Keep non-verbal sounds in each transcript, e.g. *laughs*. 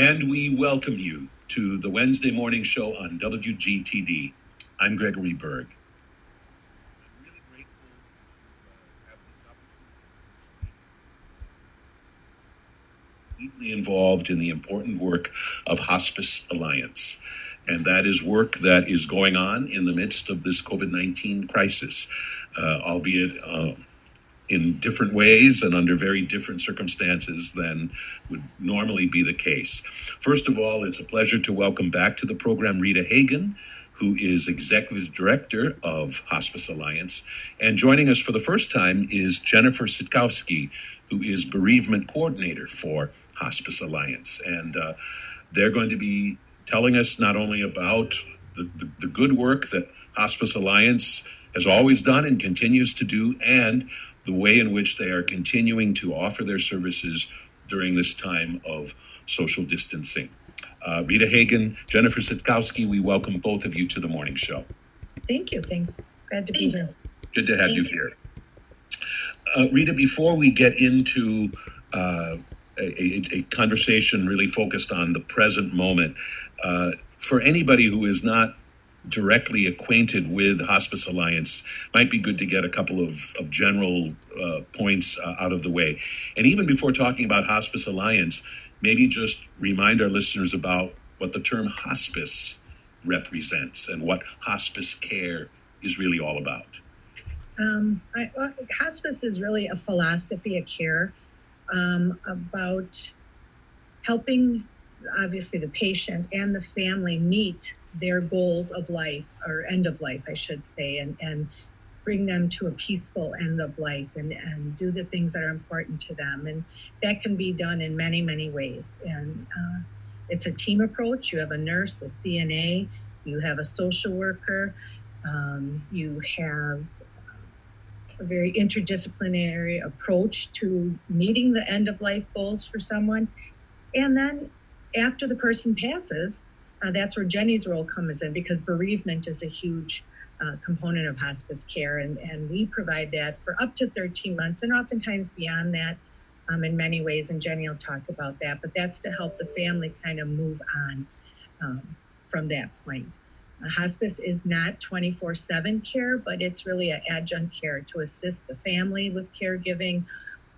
And we welcome you to the Wednesday morning show on WGTD. I'm Gregory Berg. Deeply involved in the important work of Hospice Alliance. And that is work that is going on in the midst of this COVID 19 crisis, uh, albeit uh, in different ways and under very different circumstances than would normally be the case. First of all, it's a pleasure to welcome back to the program Rita Hagen, who is Executive Director of Hospice Alliance. And joining us for the first time is Jennifer Sitkowski, who is Bereavement Coordinator for Hospice Alliance. And uh, they're going to be telling us not only about the, the, the good work that Hospice Alliance has always done and continues to do, and the way in which they are continuing to offer their services during this time of social distancing. Uh, Rita Hagen, Jennifer Sitkowski, we welcome both of you to the morning show. Thank you. Thanks. Glad to be here. Good to have Thank you you. here. Uh, Rita, before we get into uh, a, a, a conversation really focused on the present moment, uh, for anybody who is not directly acquainted with Hospice Alliance, might be good to get a couple of, of general uh, points uh, out of the way. And even before talking about Hospice Alliance, maybe just remind our listeners about what the term hospice represents and what hospice care is really all about. Um, I, well, hospice is really a philosophy of care um, about helping, obviously, the patient and the family meet their goals of life or end of life, I should say, and, and bring them to a peaceful end of life and, and do the things that are important to them. And that can be done in many, many ways. And uh, it's a team approach. You have a nurse, a CNA, you have a social worker, um, you have a very interdisciplinary approach to meeting the end of life goals for someone. And then after the person passes, uh, that's where Jenny's role comes in because bereavement is a huge uh, component of hospice care, and, and we provide that for up to 13 months and oftentimes beyond that um, in many ways. And Jenny will talk about that, but that's to help the family kind of move on um, from that point. Uh, hospice is not 24 7 care, but it's really an adjunct care to assist the family with caregiving,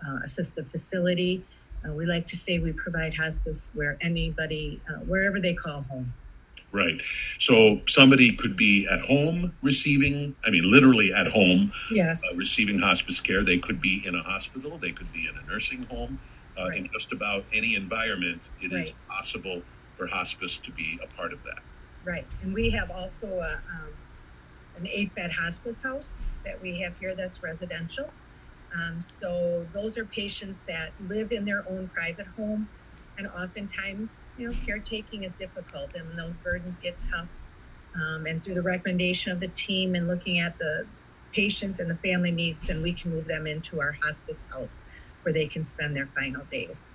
uh, assist the facility. Uh, we like to say we provide hospice where anybody, uh, wherever they call home. Right. So somebody could be at home receiving, I mean, literally at home Yes. uh, receiving hospice care. They could be in a hospital, they could be in a nursing home. Uh, In just about any environment, it is Right. possible for hospice to be a part of that. Right, and we have also a, um, an eight-bed hospice house that we have here that's residential. Um, so those are patients that live in their own private home, and oftentimes, you know, caretaking is difficult, and those burdens get tough. Um, and through the recommendation of the team and looking at the patients and the family needs, then we can move them into our hospice house where they can spend their final days.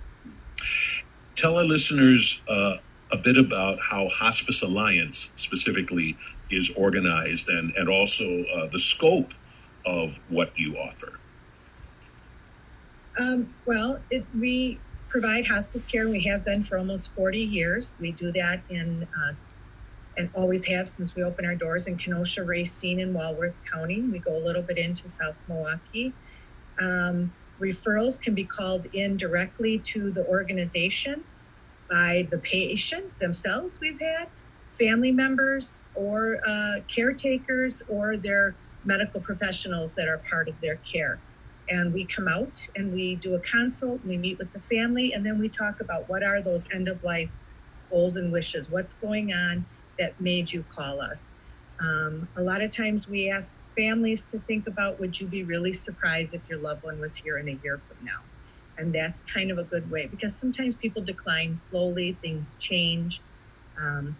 Tell our listeners uh, a bit about how Hospice Alliance specifically is organized and, and also uh, the scope of what you offer. Um, well, it, we provide hospice care, and we have been for almost 40 years. We do that in, uh, and always have since we opened our doors in Kenosha, Racine, and Walworth County. We go a little bit into South Milwaukee. Um, referrals can be called in directly to the organization by the patient themselves, we've had, family members, or uh, caretakers, or their medical professionals that are part of their care and we come out and we do a consult we meet with the family and then we talk about what are those end of life goals and wishes what's going on that made you call us. Um, a lot of times we ask families to think about would you be really surprised if your loved one was here in a year from now? And that's kind of a good way because sometimes people decline slowly things change. Um,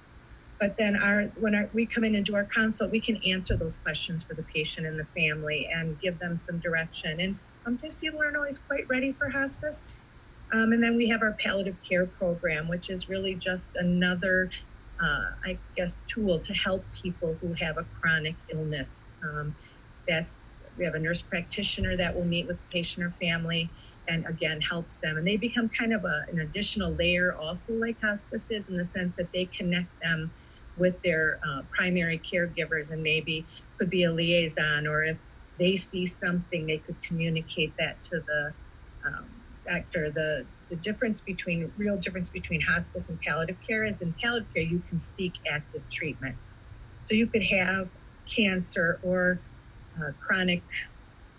but then our when our, we come in and do our consult we can answer those questions for the patient and the family and give them some direction. And sometimes people aren't always quite ready for hospice. Um, and then we have our palliative care program which is really just another uh, i guess tool to help people who have a chronic illness. Um, that's we have a nurse practitioner that will meet with the patient or family and again helps them. And they become kind of a, an additional layer also like hospice is in the sense that they connect them with their uh, primary caregivers and maybe could be a liaison or if they see something they could communicate that to the um, doctor the the difference between real difference between hospice and palliative care is in palliative care you can seek active treatment so you could have cancer or uh, chronic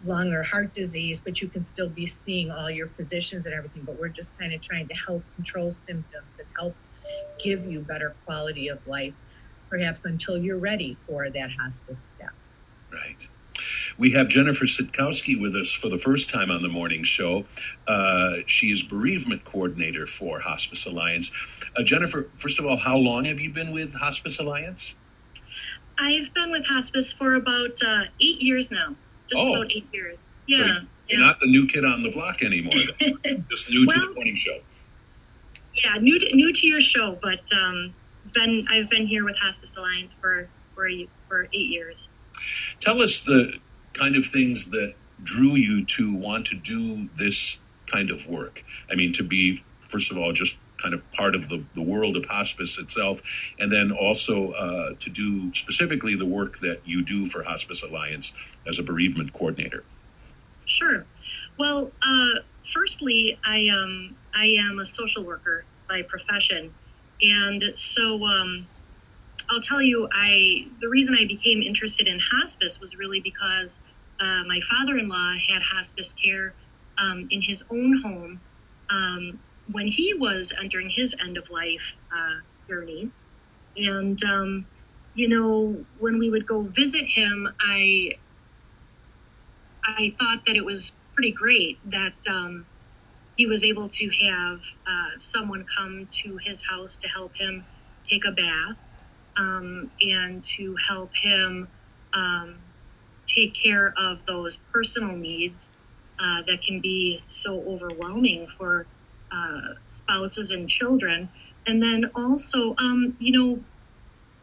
lung or heart disease, but you can still be seeing all your physicians and everything. But we're just kind of trying to help control symptoms and help give you better quality of life, perhaps until you're ready for that hospice step. Right. We have Jennifer Sitkowski with us for the first time on the morning show. Uh, she is bereavement coordinator for Hospice Alliance. Uh, Jennifer, first of all, how long have you been with Hospice Alliance? I've been with hospice for about uh, eight years now. Just oh. about eight years. Yeah. So you're yeah. not the new kid on the block anymore. *laughs* Just new well, to the morning show. Yeah, new to, new to your show, but um, been I've been here with Hospice Alliance for for for eight years. Tell us the kind of things that drew you to want to do this kind of work. I mean, to be first of all just kind of part of the, the world of hospice itself, and then also uh, to do specifically the work that you do for Hospice Alliance as a bereavement coordinator. Sure. Well, uh, firstly, I um, I am a social worker by profession, and so um, I'll tell you, I the reason I became interested in hospice was really because uh, my father-in-law had hospice care um, in his own home um, when he was entering his end of life uh, journey. And, um, you know, when we would go visit him, I, I thought that it was pretty great that um, he was able to have uh, someone come to his house to help him take a bath um, and to help him um, take care of those personal needs uh, that can be so overwhelming for uh, spouses and children. And then also, um, you know,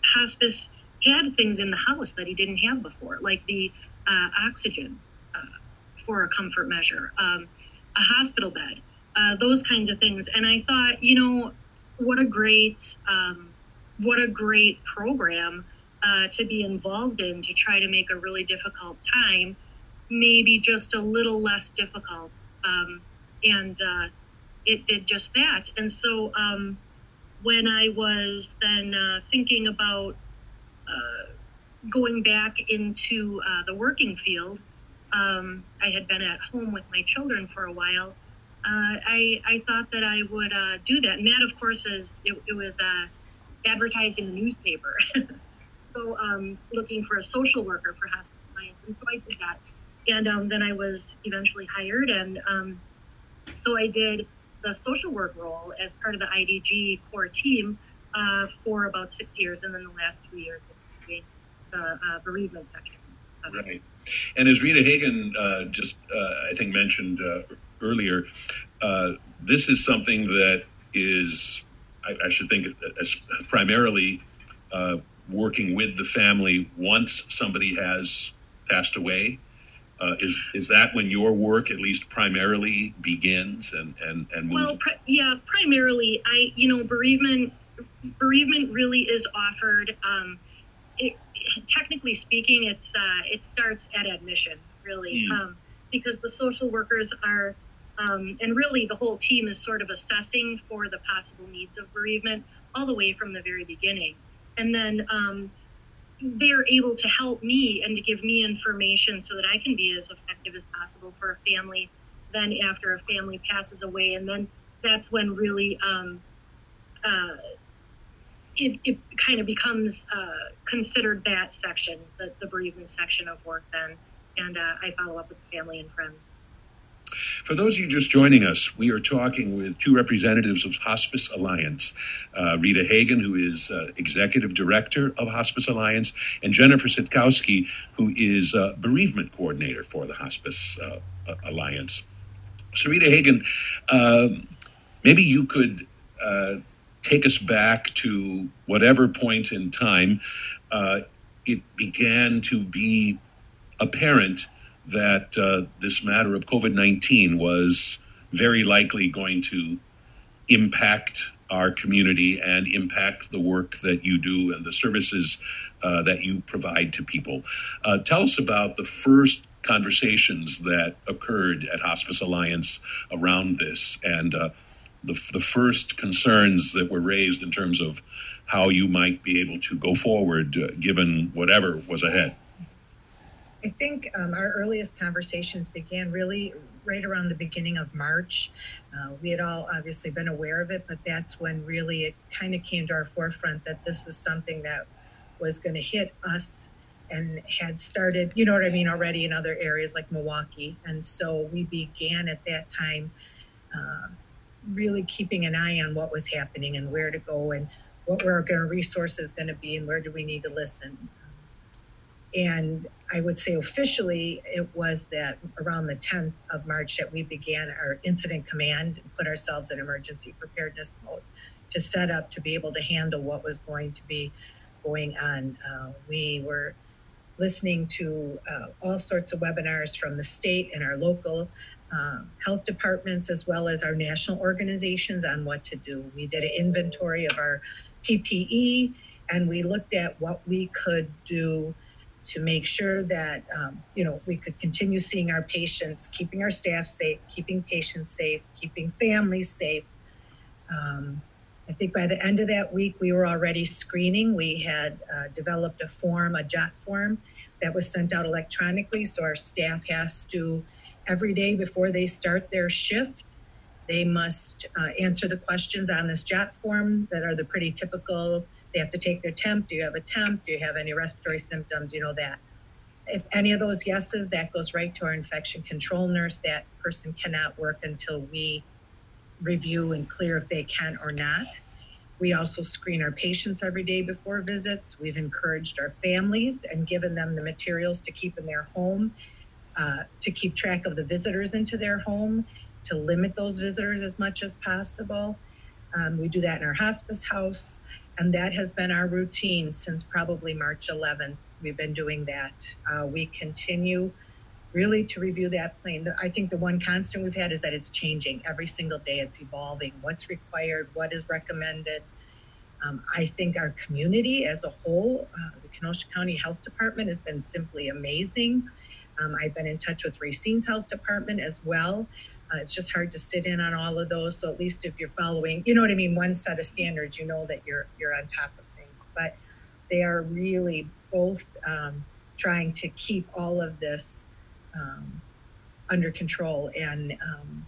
hospice had things in the house that he didn't have before, like the uh, oxygen uh, for a comfort measure, um, a hospital bed, uh, those kinds of things. And I thought, you know, what a great, um, what a great program uh, to be involved in to try to make a really difficult time maybe just a little less difficult. Um, and uh, it did just that. And so um, when I was then uh, thinking about uh, going back into uh, the working field, um, I had been at home with my children for a while. Uh, I, I thought that I would uh, do that. And that, of course, is it, it was uh, advertised in the newspaper. *laughs* so um, looking for a social worker for Hospice Alliance. And so I did that. And um, then I was eventually hired. And um, so I did the social work role as part of the IDG core team uh, for about six years, and then the last two years the uh, bereavement section. Right. And as Rita Hagen just, I think, mentioned earlier, uh, this is something that is, I, I should think, as primarily working with the family once somebody has passed away uh, is is that when your work at least primarily begins and and and moves? Well, yeah, primarily, I you know bereavement bereavement really is offered. Um, it, technically speaking, it's uh, it starts at admission really, mm. um, because the social workers are. Um, and really, the whole team is sort of assessing for the possible needs of bereavement all the way from the very beginning. And then um, they're able to help me and to give me information so that I can be as effective as possible for a family. Then, after a family passes away, and then that's when really um, uh, it, it, kind of becomes uh, considered that section, the, the bereavement section of work. Then, and uh, I follow up with family and friends. For those of you just joining us, we are talking with two representatives of Hospice Alliance uh, Rita Hagen, who is uh, Executive Director of Hospice Alliance, and Jennifer Sitkowski, who is uh, Bereavement Coordinator for the Hospice uh, Alliance. So, Rita Hagen, um, maybe you could uh, take us back to whatever point in time uh, it began to be apparent that uh, this matter of COVID 19 was very likely going to impact our community and impact the work that you do and the services uh, that you provide to people. Uh, tell us about the first conversations that occurred at Hospice Alliance around this and uh, the, the first concerns that were raised in terms of how you might be able to go forward uh, given whatever was ahead. I think um, our earliest conversations began really right around the beginning of March. Uh, we had all obviously been aware of it, but that's when really it kind of came to our forefront that this is something that was going to hit us and had started, you know what I mean, already in other areas like Milwaukee. And so we began at that time uh, really keeping an eye on what was happening and where to go and what were our resources going to be and where do we need to listen. And I would say officially, it was that around the 10th of March that we began our incident command and put ourselves in emergency preparedness mode to set up to be able to handle what was going to be going on. Uh, we were listening to uh, all sorts of webinars from the state and our local uh, health departments as well as our national organizations on what to do. We did an inventory of our PPE and we looked at what we could do to make sure that um, you know we could continue seeing our patients, keeping our staff safe, keeping patients safe, keeping families safe. Um, I think by the end of that week, we were already screening. We had uh, developed a form, a JOT form, that was sent out electronically. So our staff has to, every day before they start their shift, they must uh, answer the questions on this JOT form that are the pretty typical. They have to take their temp. Do you have a temp? Do you have any respiratory symptoms? You know that. If any of those yeses, that goes right to our infection control nurse. That person cannot work until we review and clear if they can or not. We also screen our patients every day before visits. We've encouraged our families and given them the materials to keep in their home, uh, to keep track of the visitors into their home, to limit those visitors as much as possible. Um, we do that in our hospice house, and that has been our routine since probably March 11th. We've been doing that. Uh, we continue really to review that plan. I think the one constant we've had is that it's changing every single day. It's evolving. What's required? What is recommended? Um, I think our community as a whole, uh, the Kenosha County Health Department has been simply amazing. Um, I've been in touch with Racine's Health Department as well. Uh, it's just hard to sit in on all of those. So at least if you're following, you know what I mean, one set of standards, you know that you're you're on top of things. But they are really both um, trying to keep all of this um, under control. And, um,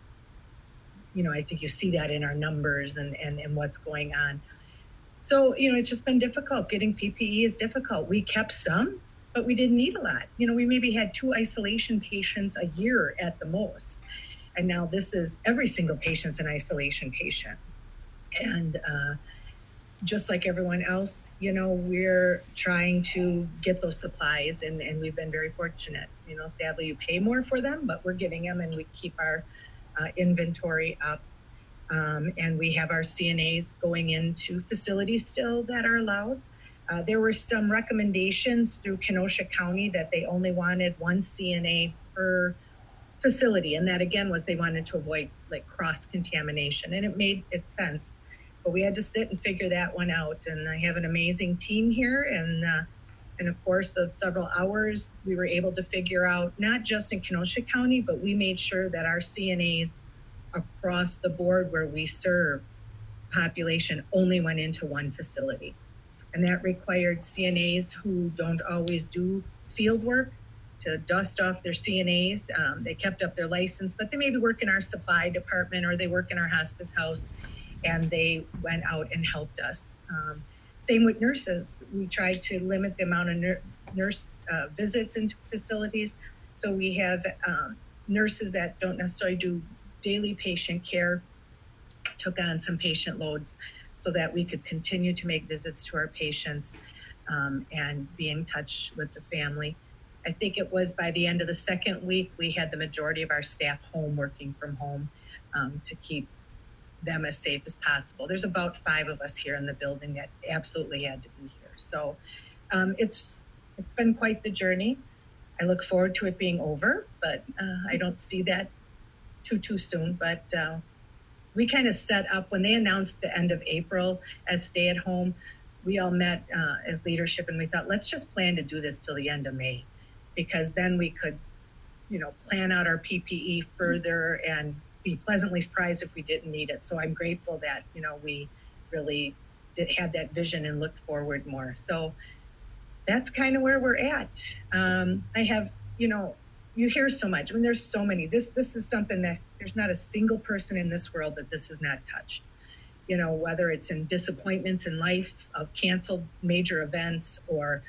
you know, I think you see that in our numbers and, and, and what's going on. So, you know, it's just been difficult. Getting PPE is difficult. We kept some, but we didn't need a lot. You know, we maybe had two isolation patients a year at the most. And now this is every single patient's an isolation patient. And, uh, just like everyone else, you know, we're trying to get those supplies and, and we've been very fortunate. You know, sadly, you pay more for them, but we're getting them and we keep our uh, inventory up. Um, and we have our CNAs going into facilities still that are allowed. Uh, there were some recommendations through Kenosha County that they only wanted one CNA per facility. And that again was they wanted to avoid like cross contamination. And it made its sense but we had to sit and figure that one out. And I have an amazing team here, and uh, in a course of several hours, we were able to figure out not just in Kenosha County, but we made sure that our CNAs across the board where we serve population only went into one facility. And that required CNAs who don't always do field work to dust off their CNAs. Um, they kept up their license, but they maybe work in our supply department or they work in our hospice house and they went out and helped us. Um, same with nurses. We tried to limit the amount of nurse uh, visits into facilities. So we have um, nurses that don't necessarily do daily patient care, took on some patient loads so that we could continue to make visits to our patients um, and be in touch with the family. I think it was by the end of the second week, we had the majority of our staff home working from home um, to keep them as safe as possible. There's about five of us here in the building that absolutely had to be here. So um, it's it's been quite the journey. I look forward to it being over, but uh, I don't see that too too soon, but uh, we kind of set up when they announced the end of April as stay at home. We all met uh, as leadership, and we thought let's just plan to do this till the end of May, because then we could, you know, plan out our PPE further and be pleasantly surprised if we didn't need it. So I'm grateful that you know we really did had that vision and looked forward more. So that's kind of where we're at. Um, I have, you know, you hear so much. I mean, there's so many. This this is something that there's not a single person in this world that this has not touched. You know, whether it's in disappointments in life of canceled major events or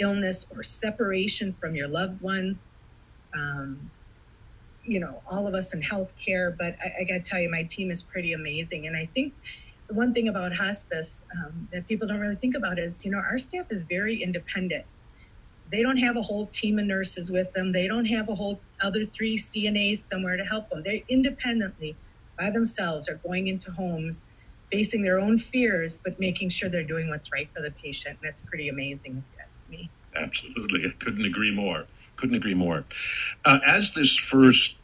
illness or separation from your loved ones. Um, you know, all of us in healthcare, but I, I got to tell you, my team is pretty amazing. And I think the one thing about hospice um, that people don't really think about is, you know, our staff is very independent. They don't have a whole team of nurses with them. They don't have a whole other three CNAs somewhere to help them. They independently, by themselves, are going into homes, facing their own fears, but making sure they're doing what's right for the patient. That's pretty amazing, me. Absolutely, I couldn't agree more. Couldn't agree more. Uh, as this first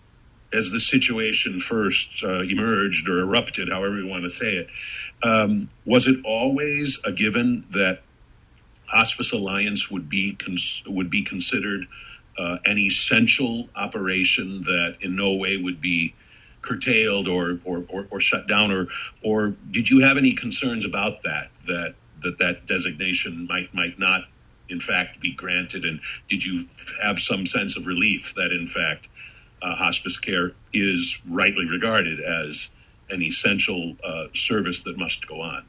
as the situation first uh, emerged or erupted, however you want to say it, um, was it always a given that Hospice Alliance would be cons- would be considered uh, an essential operation that in no way would be curtailed or, or, or, or shut down, or or did you have any concerns about that that that that designation might might not in fact be granted, and did you have some sense of relief that in fact uh, hospice care is rightly regarded as an essential uh, service that must go on.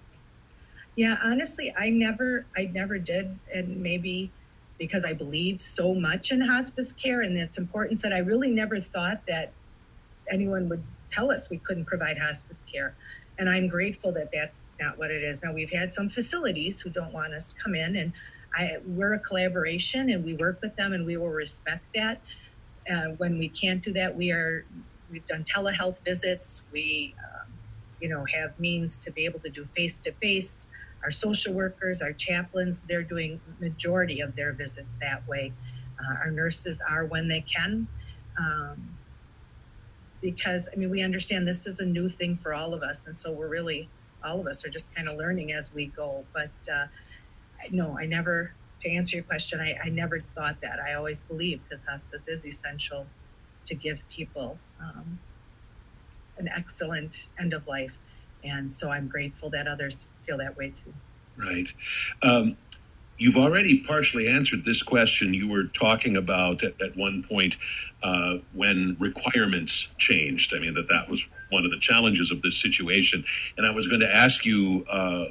Yeah, honestly, I never, I never did, and maybe because I believe so much in hospice care and its importance that I really never thought that anyone would tell us we couldn't provide hospice care. And I'm grateful that that's not what it is. Now we've had some facilities who don't want us to come in, and I, we're a collaboration, and we work with them, and we will respect that. Uh, when we can't do that, we are we've done telehealth visits. We, um, you know, have means to be able to do face to face. Our social workers, our chaplains, they're doing majority of their visits that way. Uh, our nurses are when they can. Um, because I mean, we understand this is a new thing for all of us, and so we're really all of us are just kind of learning as we go. But uh, no, I never to answer your question, I, I never thought that. I always believed because hospice is essential to give people um, an excellent end of life. And so I'm grateful that others feel that way too. Right. Um, you've already partially answered this question. You were talking about at, at one point uh, when requirements changed. I mean, that that was one of the challenges of this situation. And I was going to ask you uh,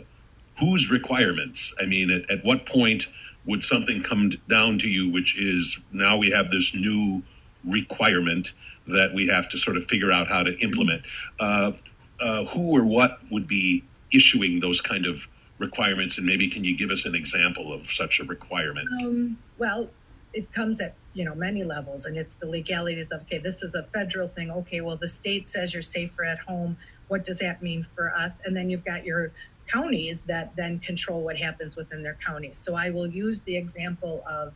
whose requirements? I mean, at, at what point would something come down to you, which is now we have this new requirement that we have to sort of figure out how to implement? Uh, uh, who or what would be issuing those kind of requirements, and maybe can you give us an example of such a requirement? Um, well, it comes at you know many levels, and it's the legalities of okay, this is a federal thing. Okay, well the state says you're safer at home. What does that mean for us? And then you've got your counties that then control what happens within their counties. So I will use the example of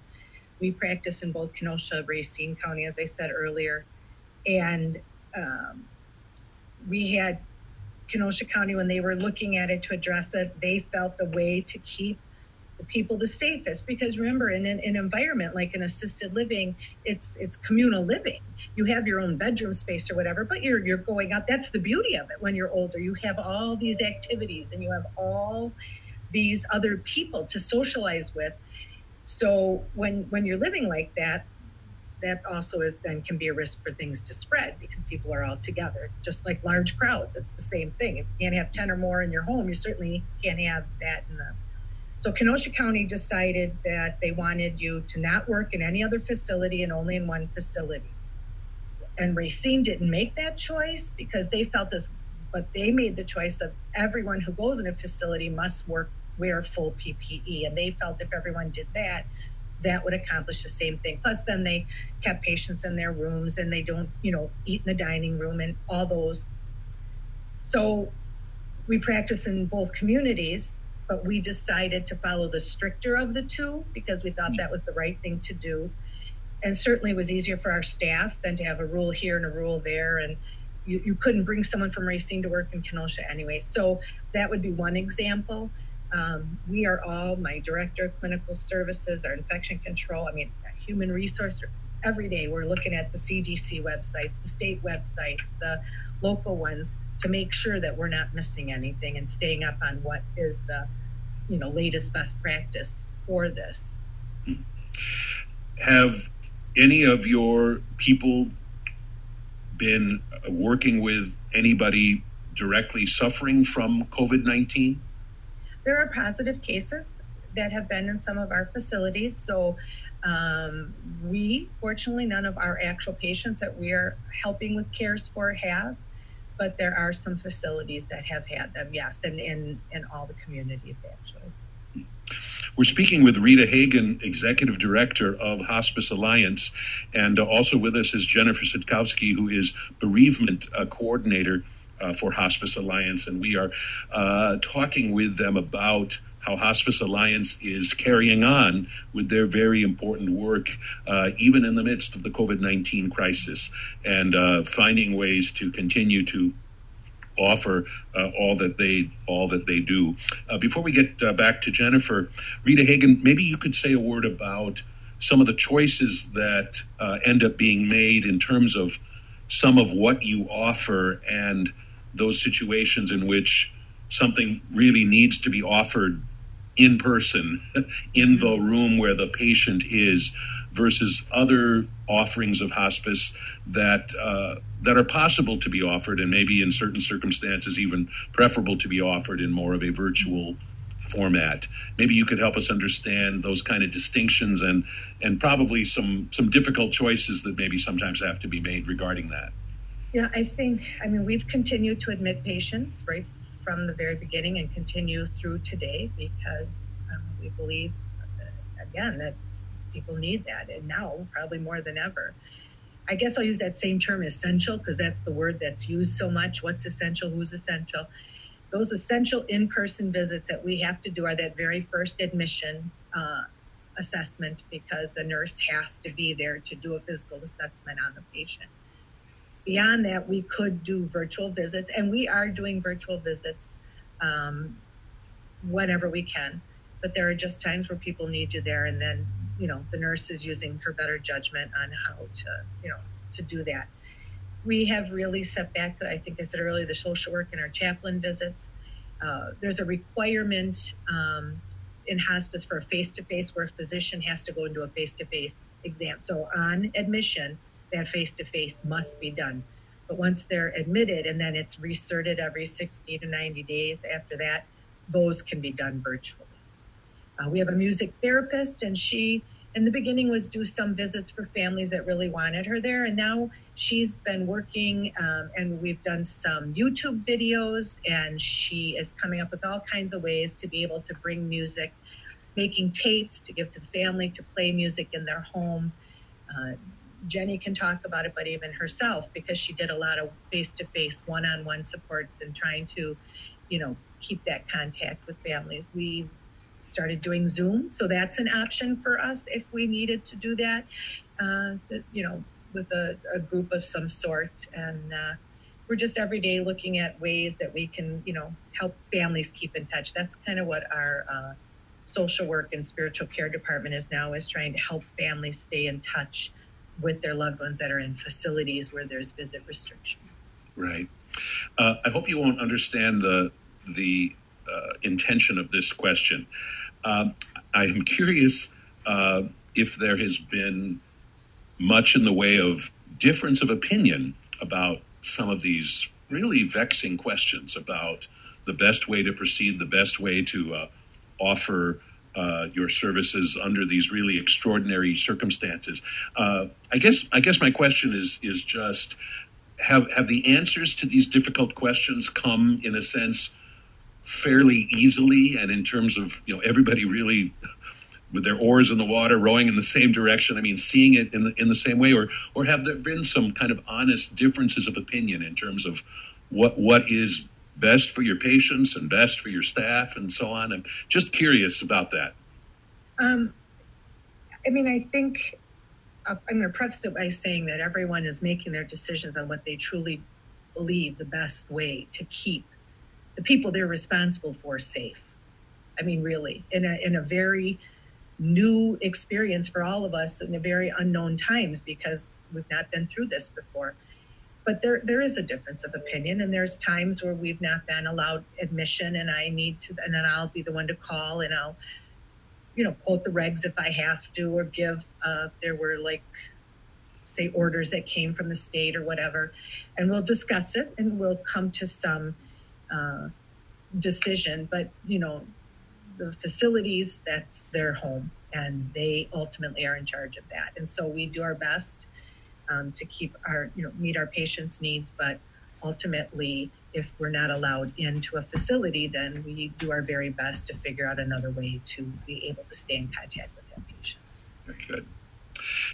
we practice in both Kenosha, Racine County, as I said earlier, and um, we had Kenosha County when they were looking at it to address it. They felt the way to keep the people the safest because remember in an, an, environment like an assisted living it's it's communal living. You have your own bedroom space or whatever but you're you're going out. That's the beauty of it when you're older. You have all these activities and you have all these other people to socialize with. So when when you're living like that that also is then can be a risk for things to spread because people are all together just like large crowds. It's the same thing. If you can't have 10 or more in your home you certainly can't have that in the so Kenosha County decided that they wanted you to not work in any other facility and only in one facility. And Racine didn't make that choice because they felt this, but they made the choice of everyone who goes in a facility must work wear full PPE. And they felt if everyone did that, that would accomplish the same thing. Plus, then they kept patients in their rooms and they don't, you know, eat in the dining room and all those. So we practice in both communities but we decided to follow the stricter of the two because we thought that was the right thing to do. And certainly it was easier for our staff than to have a rule here and a rule there. And you, you couldn't bring someone from Racine to work in Kenosha anyway. So that would be one example. Um, we are all, my director of clinical services, our infection control, I mean, human resource, every day we're looking at the CDC websites, the state websites, the local ones to make sure that we're not missing anything and staying up on what is the, you know, latest best practice for this. Have any of your people been working with anybody directly suffering from COVID 19? There are positive cases that have been in some of our facilities. So, um, we, fortunately, none of our actual patients that we are helping with CARES for have, but there are some facilities that have had them, yes, and in, in all the communities actually. We're speaking with Rita Hagen, Executive Director of Hospice Alliance, and also with us is Jennifer Sitkowski, who is Bereavement uh, Coordinator uh, for Hospice Alliance. And we are uh, talking with them about how Hospice Alliance is carrying on with their very important work, uh, even in the midst of the COVID 19 crisis, and uh, finding ways to continue to offer uh, all that they all that they do. Uh, before we get uh, back to Jennifer, Rita Hagen, maybe you could say a word about some of the choices that uh, end up being made in terms of some of what you offer and those situations in which something really needs to be offered in person in the room where the patient is versus other offerings of hospice that uh, that are possible to be offered, and maybe in certain circumstances even preferable to be offered in more of a virtual format. Maybe you could help us understand those kind of distinctions and and probably some some difficult choices that maybe sometimes have to be made regarding that. Yeah, I think I mean we've continued to admit patients right from the very beginning and continue through today because um, we believe uh, again that people need that, and now probably more than ever. I guess I'll use that same term essential because that's the word that's used so much. What's essential? Who's essential? Those essential in person visits that we have to do are that very first admission uh, assessment because the nurse has to be there to do a physical assessment on the patient. Beyond that, we could do virtual visits, and we are doing virtual visits um, whenever we can. But there are just times where people need you there, and then you know the nurse is using her better judgment on how to you know to do that. We have really set back i think i said earlier the social work and our chaplain visits. Uh, there's a requirement um, in hospice for a face-to-face where a physician has to go into a face-to-face exam. So on admission that face-to-face must be done but once they're admitted and then it's recerted every 60 to 90 days after that those can be done virtually uh, we have a music therapist, and she, in the beginning, was do some visits for families that really wanted her there. And now she's been working, um, and we've done some YouTube videos, and she is coming up with all kinds of ways to be able to bring music, making tapes to give to the family to play music in their home. Uh, Jenny can talk about it, but even herself, because she did a lot of face to face, one on one supports and trying to, you know, keep that contact with families. We started doing Zoom. So that's an option for us if we needed to do that, uh, you know, with a, a, group of some sort. And uh, we're just every day looking at ways that we can, you know, help families keep in touch. That's kind of what our uh, social work and spiritual care department is now is trying to help families stay in touch with their loved ones that are in facilities where there's visit restrictions. Right. Uh, I hope you won't understand the the uh, intention of this question. Um, I am curious uh, if there has been much in the way of difference of opinion about some of these really vexing questions about the best way to proceed, the best way to uh, offer uh, your services under these really extraordinary circumstances. Uh, I guess I guess my question is is just have have the answers to these difficult questions come in a sense fairly easily and in terms of you know everybody really with their oars in the water rowing in the same direction i mean seeing it in the in the same way or or have there been some kind of honest differences of opinion in terms of what what is best for your patients and best for your staff and so on i'm just curious about that um, i mean i think uh, i'm going to preface it by saying that everyone is making their decisions on what they truly believe the best way to keep the people they're responsible for safe. I mean, really, in a in a very new experience for all of us in a very unknown times because we've not been through this before. But there there is a difference of opinion, and there's times where we've not been allowed admission, and I need to, and then I'll be the one to call, and I'll, you know, quote the regs if I have to, or give. Uh, there were like say orders that came from the state or whatever, and we'll discuss it and we'll come to some uh, decision. But you know, the facilities that's their home, and they ultimately are in charge of that. And so we do our best um, to keep our you know meet our patients' needs, but ultimately. If we're not allowed into a facility, then we do our very best to figure out another way to be able to stay in contact with that patient. Very good.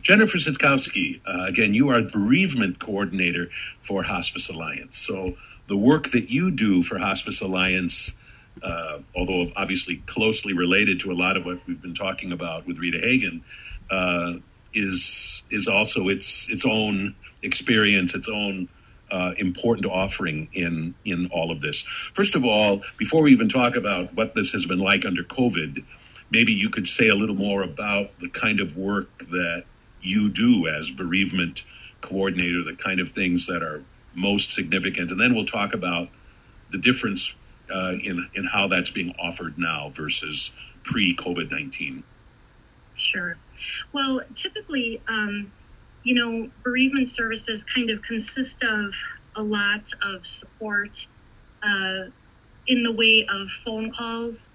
Jennifer Sitkowski, uh, again, you are bereavement coordinator for Hospice Alliance. So the work that you do for Hospice Alliance, uh, although obviously closely related to a lot of what we've been talking about with Rita Hagen, uh, is is also its its own experience, its own uh, important offering in in all of this. First of all, before we even talk about what this has been like under COVID, maybe you could say a little more about the kind of work that you do as bereavement coordinator, the kind of things that are most significant, and then we'll talk about the difference uh, in in how that's being offered now versus pre COVID nineteen. Sure. Well, typically, um, you know, bereavement services kind of consist of a lot of support uh, in the way of phone calls,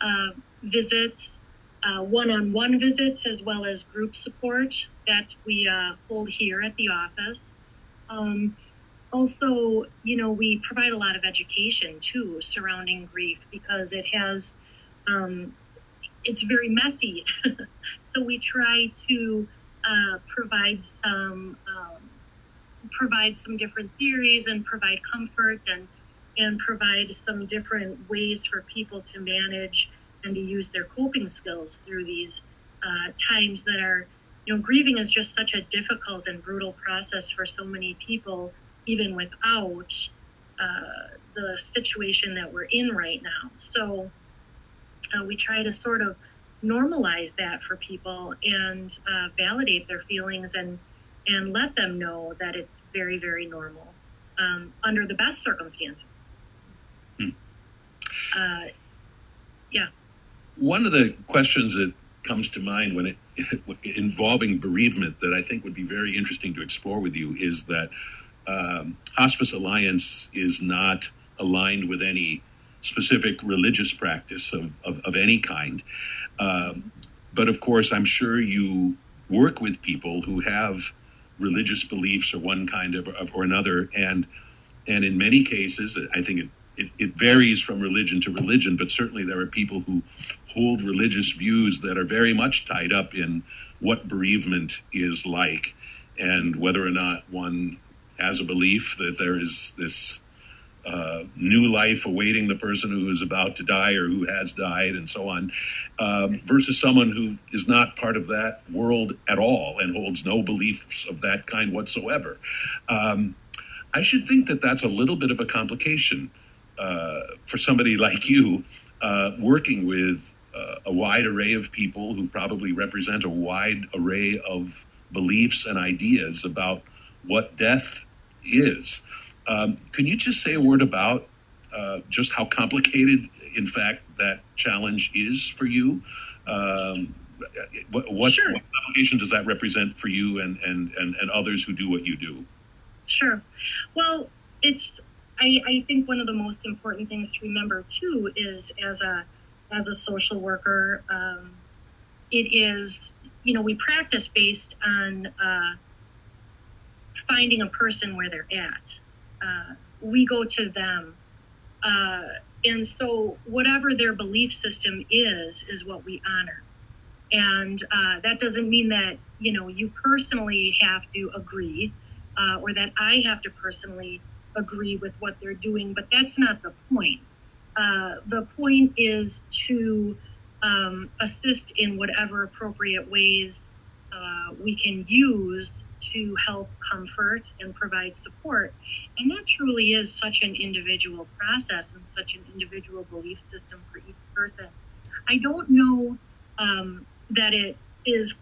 uh, visits, one on one visits, as well as group support that we uh, hold here at the office. Um, also, you know, we provide a lot of education too surrounding grief because it has, um, it's very messy. *laughs* so we try to uh, provide some, um, provide some different theories and provide comfort and and provide some different ways for people to manage and to use their coping skills through these uh, times that are, you know, grieving is just such a difficult and brutal process for so many people, even without uh, the situation that we're in right now. So uh, we try to sort of normalize that for people and uh, validate their feelings and and let them know that it's very very normal um, under the best circumstances. Hmm. Uh, yeah one of the questions that comes to mind when it *laughs* involving bereavement that I think would be very interesting to explore with you is that um, Hospice Alliance is not aligned with any specific religious practice of, of, of any kind. Um, but of course, I'm sure you work with people who have religious beliefs or one kind of or another, and and in many cases, I think it it, it, varies from religion to religion, but certainly there are people who hold religious views that are very much tied up in what bereavement is like and whether or not one has a belief that there is this uh, new life awaiting the person who is about to die or who has died and so on, um, versus someone who is not part of that world at all and holds no beliefs of that kind whatsoever. Um, I should think that that's a little bit of a complication uh, for somebody *laughs* like you uh, working with uh, a wide array of people who probably represent a wide array of beliefs and ideas about what death is. Um, can you just say a word about uh, just how complicated, in fact, that challenge is for you? Um, what, what, sure. what application does that represent for you and, and, and, and others who do what you do? Sure. Well, it's I, I think one of the most important things to remember too is as a as a social worker, um, it is you know we practice based on uh, finding a person where they're at. Uh, we go to them, uh, and so whatever their belief system is is what we honor. And uh, that doesn't mean that you know you personally have to agree, uh, or that I have to personally agree with what they're doing, but that's not the point. Uh, the point is to um, assist in whatever appropriate ways uh, we can use to help comfort and provide support. And that truly is such an individual process and such an individual belief system for each person. I don't know um, that it is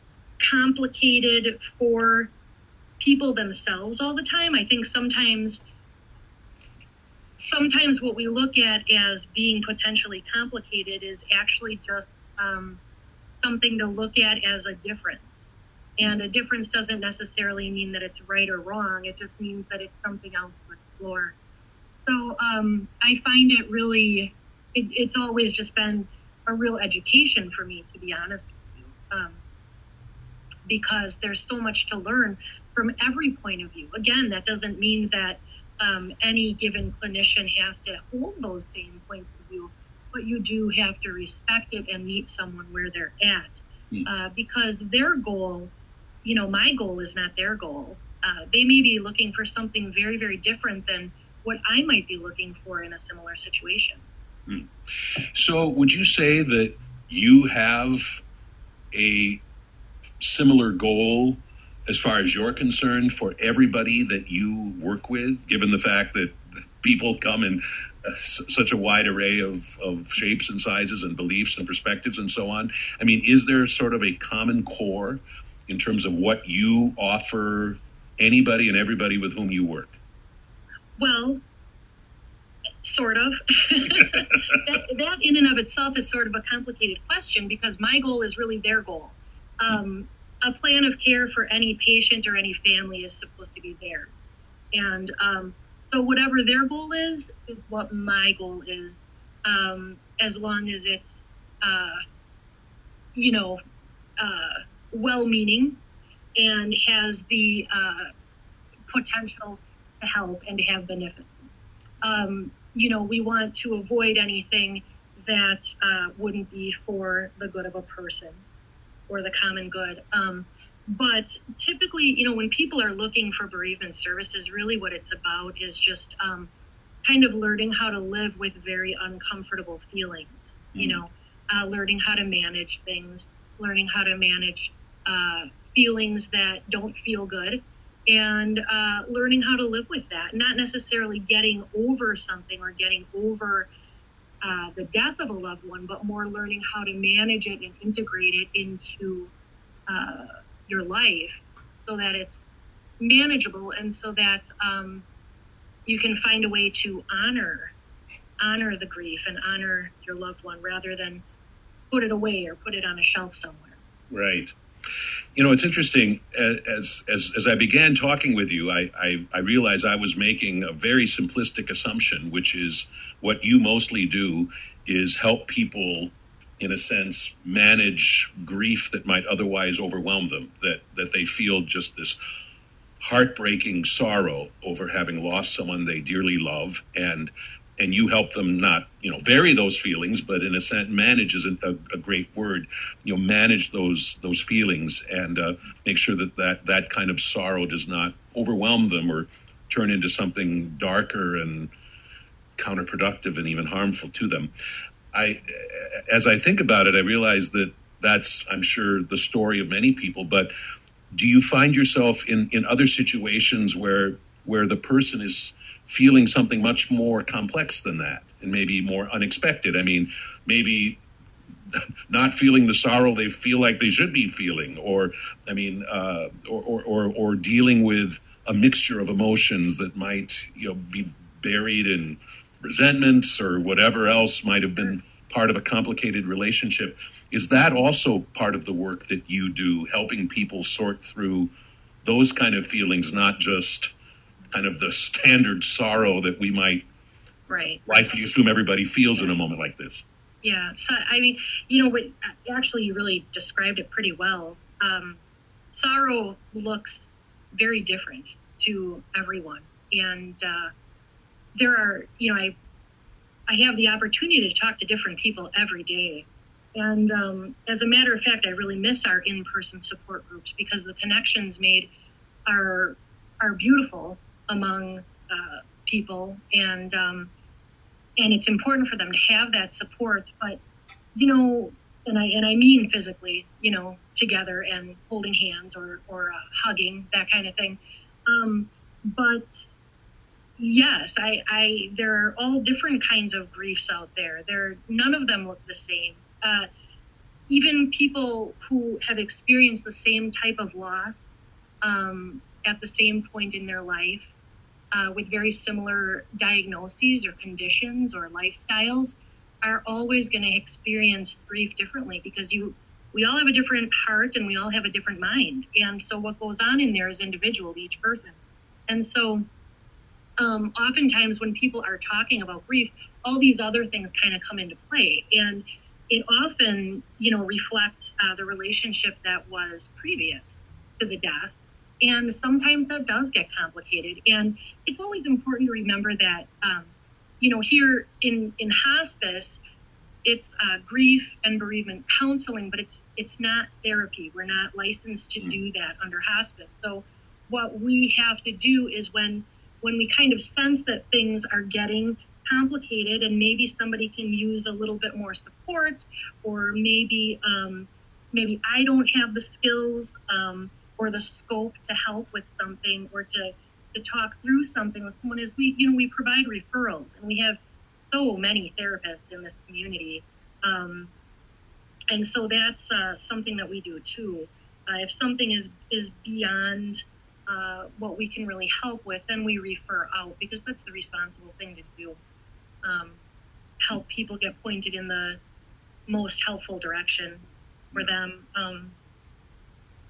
complicated for people themselves all the time. I think sometimes sometimes what we look at as being potentially complicated is actually just um, something to look at as a difference. And a difference doesn't necessarily mean that it's right or wrong. It just means that it's something else to explore. So um, I find it really, it, it's always just been a real education for me, to be honest with you, um, because there's so much to learn from every point of view. Again, that doesn't mean that um, any given clinician has to hold those same points of view, but you do have to respect it and meet someone where they're at. Hmm. Uh, because their goal you know, my goal is not their goal. Uh, they may be looking for something very, very different than what I might be looking for in a similar situation. Hmm. So, would you say that you have a similar goal as far as you're concerned for everybody that you work with, given the fact that people come in uh, such a wide array of, of shapes and sizes and beliefs and perspectives and so on? I mean, is there sort of a common core in terms of what you offer anybody and everybody with whom you work? Well, sort of. *laughs* that, that, in and of itself is sort of a complicated question because my goal is really their goal. Um, a plan of care for any patient or any family is supposed to be theirs. And um, so, whatever their goal is, is what my goal is, um, as long as it's, uh, you know, uh, well meaning and has the uh, potential to help and to have beneficence. Um, you know, we want to avoid anything that uh, wouldn't be for the good of a person or the common good. Um, but typically, you know, when people are looking for bereavement services, really what it's about is just um, kind of learning how to live with very uncomfortable feelings, mm-hmm. you know, uh, learning how to manage things, learning how to manage uh, feelings that don't feel good and uh, learning how to live with that, not necessarily getting over something or getting over uh, the death of a loved one, but more learning how to manage it and integrate it into uh, your life so that it's manageable and so that um, you can find a way to honor honor the grief and honor your loved one rather than put it away or put it on a shelf somewhere. Right. You know, it's interesting. As as as I began talking with you, I, I I realized I was making a very simplistic assumption, which is what you mostly do is help people, in a sense, manage grief that might otherwise overwhelm them. That that they feel just this heartbreaking sorrow over having lost someone they dearly love and and you help them not you know vary those feelings but in a sense manage is a, a great word. You know manage those those feelings and uh, make sure that, that that kind of sorrow does not overwhelm them or turn into something darker and counterproductive and even harmful to them. I as i think about it i realize that that's i'm sure the story of many people but do you find yourself in in other situations where where the person is feeling something much more complex than that and maybe more unexpected. I mean, maybe *laughs* not feeling the sorrow they feel like they should be feeling, or I mean, uh, or, or, or, or dealing with a mixture of emotions that might you know be buried in resentments or whatever else might have been part of a complicated relationship. Is that also part of the work that you do, helping people sort through those kind of feelings, not just kind of the standard sorrow that we might right rightfully assume everybody feels in a moment like this. Yeah. So I mean, you know, what actually you really described it pretty well. Um, sorrow looks very different to everyone, and uh, there are, you know, I I have the opportunity to talk to different people every day. And um, as a matter of fact, I really miss our in-person support groups because the connections made are are beautiful among uh, people, and um, and it's important for them to have that support. But you know, and I and I mean physically, you know, together and holding hands or or uh, hugging that kind of thing. Um, but yes, I, I there are all different kinds of griefs out there. There none of them look the same. Uh, even people who have experienced the same type of loss um, at the same point in their life uh, with very similar diagnoses or conditions or lifestyles are always going to experience grief differently because you we all have a different heart and we all have a different mind. And so what goes on in there is individual to each person. And so um, oftentimes when people are talking about grief all these other things kind of come into play. And it often you know reflects uh, the relationship that was previous to the death and sometimes that does get complicated and it's always important to remember that um, you know, here in in hospice, it's uh, grief and bereavement counseling, but it's it's not therapy. We're not licensed to do that under hospice. So what we have to do is when when we kind of sense that things are getting complicated and maybe somebody can use a little bit more support or maybe um, maybe I don't have the skills um, or the scope to help with something or to to talk through something with someone is we, you know, we provide referrals and we have so many therapists in this community. Um, and so that's uh, something that we do too. Uh, if something is, is beyond uh, what we can really help with, then we refer out because that's the responsible thing to do. Um, help people get pointed in the most helpful direction for them. Um,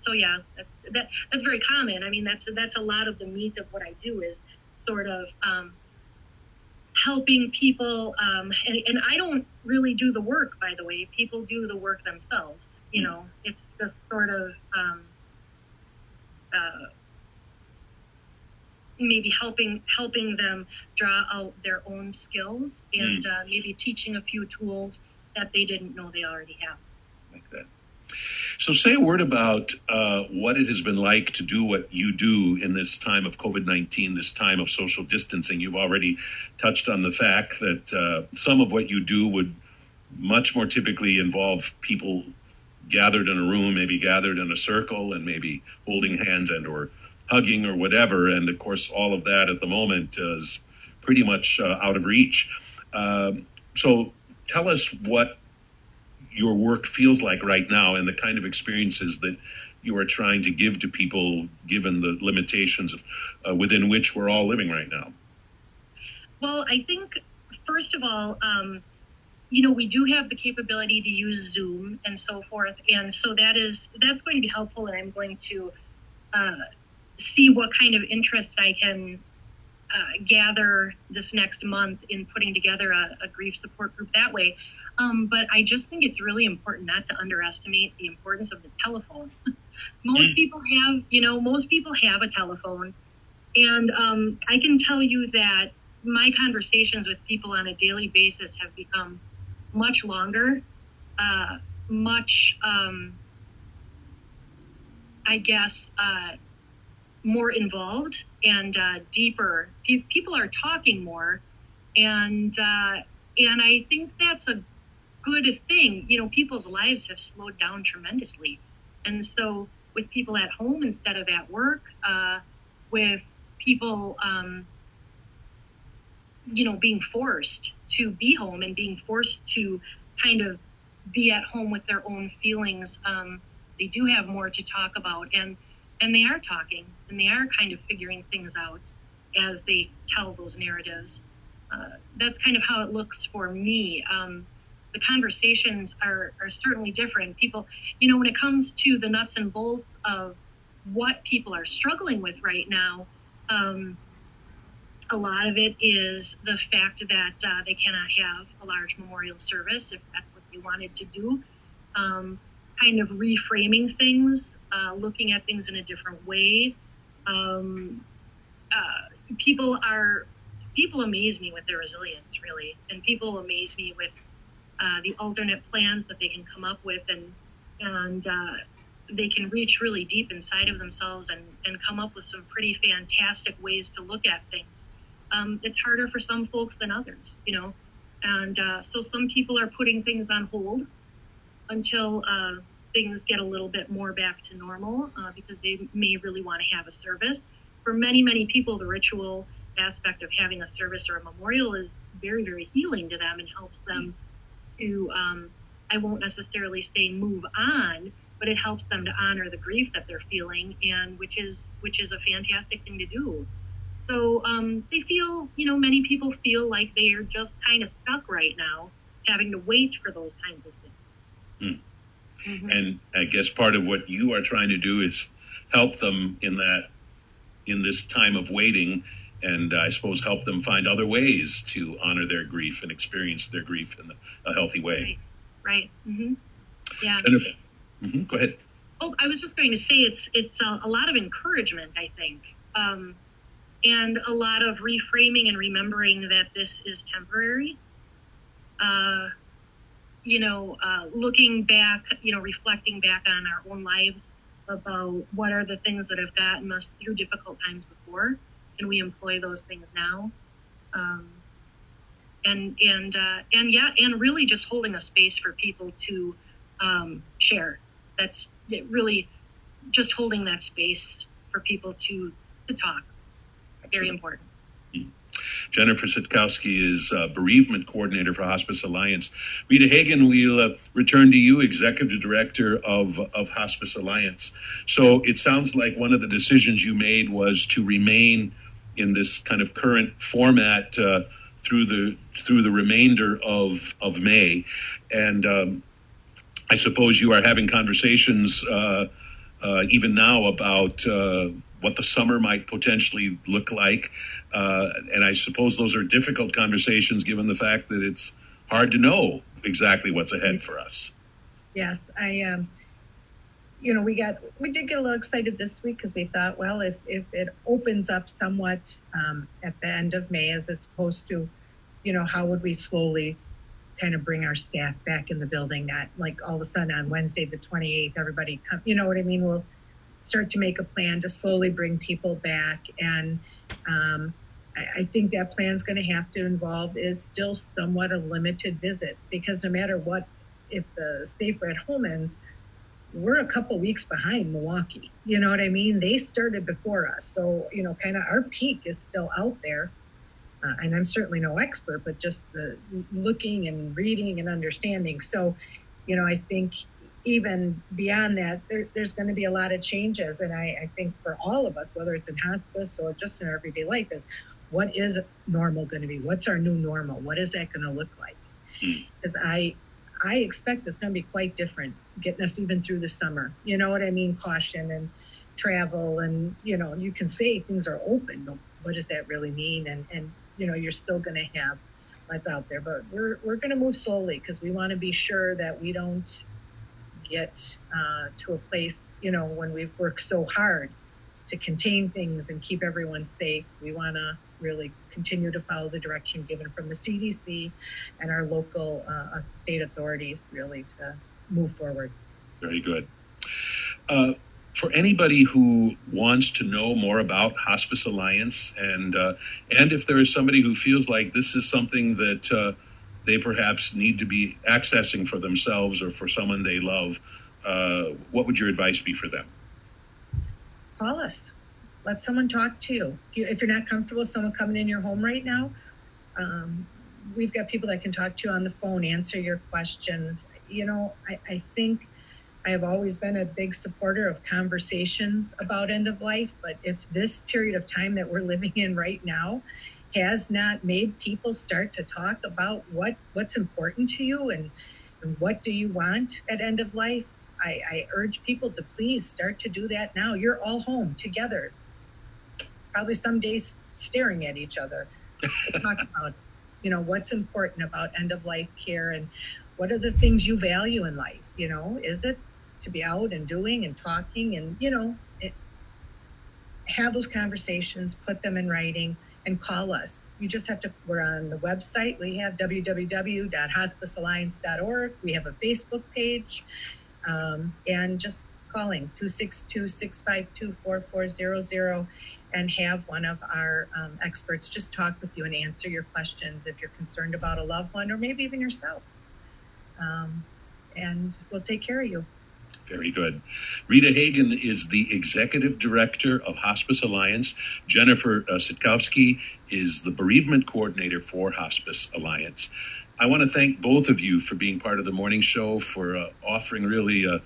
so yeah, that's that that's very common. I mean, that's that's a lot of the meat of what I do is sort of um, helping people. Um, and, and I don't really do the work, by the way. People do the work themselves. You mm. know, it's just sort of um, uh, maybe helping helping them draw out their own skills and mm. uh, maybe teaching a few tools that they didn't know they already have. Like that. So, say a word about uh, what it has been like to do what you do in this time of COVID 19, this time of social distancing. You've already touched on the fact that uh, some of what you do would much more typically involve people gathered in a room, maybe gathered in a circle, and maybe holding hands and or hugging or whatever. And of course, all of that at the moment is pretty much uh, out of reach. Um, so, tell us what your work feels like right now and the kind of experiences that you are trying to give to people given the limitations uh, within which we're all living right now? Well, I think, first of all, um, you know, we do have the capability to use Zoom and so forth. And so that is, that's going to be helpful. And I'm going to uh, see what kind of interest I can uh, gather this next month in putting together a, a grief support group that way. Um, but I just think it's really important not to underestimate the importance of the telephone. *laughs* most mm. people have, you know, most people have a telephone. And um, I can tell you that my conversations with people on a daily basis have become much longer, uh, much, um, I guess, uh, more involved and uh, deeper. people are talking more, and uh, and I think that's a good thing. You know, people's lives have slowed down tremendously. And so, with people at home instead of at work, uh, with people, um, you know, being forced to be home and being forced to kind of be at home with their own feelings, um, they do have more to talk about. And and they are talking and they are kind of figuring things out as they tell those narratives. Uh, that's kind of how it looks for me. Um, the conversations are, are certainly different. People, you know, when it comes to the nuts and bolts of what people are struggling with right now, um, a lot of it is the fact that uh, they cannot have a large memorial service if that's what they wanted to do. Um, kind of reframing things, uh, looking at things in a different way. Um, uh, people are people amaze me with their resilience, really, and people amaze me with uh, the alternate plans that they can come up with and and uh, they can reach really deep inside of themselves and, and come up with some pretty fantastic ways to look at things. Um, it's harder for some folks than others, you know. And uh, so some people are putting things on hold until uh, things get a little bit more back to normal uh, because they may really want to have a service. For many, many people, the ritual aspect of having a service or a memorial is very, very healing to them and helps them to, um, I won't necessarily say move on, but it helps them to honor the grief that they're feeling, and which is which is a fantastic thing to do. So um, they feel, you know, many people feel like they are just kind of stuck right now, having to wait for those kinds of things. Hmm. Mm-hmm. And I guess part of what you are trying to do is help them in that, in this time of waiting, and I suppose help them find other ways to honor their grief and experience their grief in a healthy way. Right. right. Mm-hmm. Yeah. Mm-hmm. Go ahead. Oh, I was just going to say it's it's a, a lot of encouragement. I think. Um, and a lot of reframing and remembering that this is temporary. Uh, you know, uh, looking back, you know, reflecting back on our own lives about what are the things that have gotten us through difficult times before, and we employ those things now. Um, and and uh, and yeah, and really just holding a space for people to um, share. That's really just holding that space for people to to talk very important. Jennifer Sitkowski is uh, bereavement coordinator for Hospice Alliance. Rita Hagen, we'll uh, return to you, executive director of, of Hospice Alliance. So it sounds like one of the decisions you made was to remain in this kind of current format uh, through the through the remainder of of May, and um, I suppose you are having conversations uh, uh, even now about uh, what the summer might potentially look like. Uh, and I suppose those are difficult conversations given the fact that it's hard to know exactly what's ahead for us. Yes, I um, you know, we got we did get a little excited this week because we thought, well, if if it opens up somewhat um, at the end of May as it's supposed to, you know, how would we slowly kind of bring our staff back in the building? Not like all of a sudden on Wednesday the 28th, everybody come, you know what I mean? We'll start to make a plan to slowly bring people back. And um, I, I, think that plan is going to have to involve is still somewhat of limited visits because no matter what, if the safer at home ends, we're a couple weeks behind Milwaukee. You know what I mean? They started before us. So, you know, kind of our peak is still out there. Uh, and I'm certainly no expert, but just the looking and reading and understanding. So, you know, I think even beyond that, there, there's going to be a lot of changes. And I, I, think for all of us, whether it's in hospice or just in our everyday life, is what is normal going to be? What's our new normal? What is that going to look like? Because hmm. I, I expect it's going to be quite different, getting us even through the summer. You know what I mean? Caution and travel, and you know, you can say things are open, but what does that really mean? And and you know, you're still going to have what's out there, but we're we're going to move slowly because we want to be sure that we don't get uh, to a place, you know, when we've worked so hard to contain things and keep everyone safe, we want to really continue to follow the direction given from the CDC and our local uh, state authorities, really, to move forward. Very good. Uh, for anybody who wants to know more about Hospice Alliance, and uh, and if there is somebody who feels like this is something that uh, they perhaps need to be accessing for themselves or for someone they love, uh, what would your advice be for them? Call us. Let someone talk to you. If, you, if you're not comfortable with someone coming in your home right now, um, we've got people that can talk to you on the phone, answer your questions. You know, I, I think I have always been a big supporter of conversations about end of life, but if this period of time that we're living in right now has not made people start to talk about what what's important to you and, and what do you want at end of life I, I urge people to please start to do that now you're all home together probably some days staring at each other to *laughs* talk about you know what's important about end of life care and what are the things you value in life you know is it to be out and doing and talking and you know it, have those conversations put them in writing and call us. You just have to, we're on the website. We have www.hospicealliance.org. We have a Facebook page. Um, and just calling 262 652 4400 and have one of our um, experts just talk with you and answer your questions if you're concerned about a loved one or maybe even yourself. Um, and we'll take care of you. Very good. Rita Hagen is the executive director of Hospice Alliance. Jennifer uh, Sitkowski is the bereavement coordinator for Hospice Alliance. I want to thank both of you for being part of the morning show, for uh, offering really a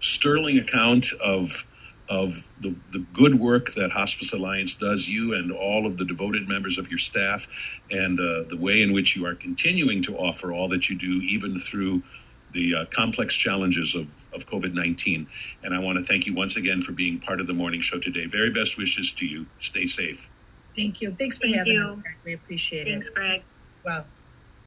sterling account of of the, the good work that Hospice Alliance does, you and all of the devoted members of your staff, and uh, the way in which you are continuing to offer all that you do, even through the uh, complex challenges of, of COVID 19. And I want to thank you once again for being part of the morning show today. Very best wishes to you. Stay safe. Thank you. Thanks for Thank having you. us, Greg. We appreciate Thanks, it. Thanks, Greg. Well.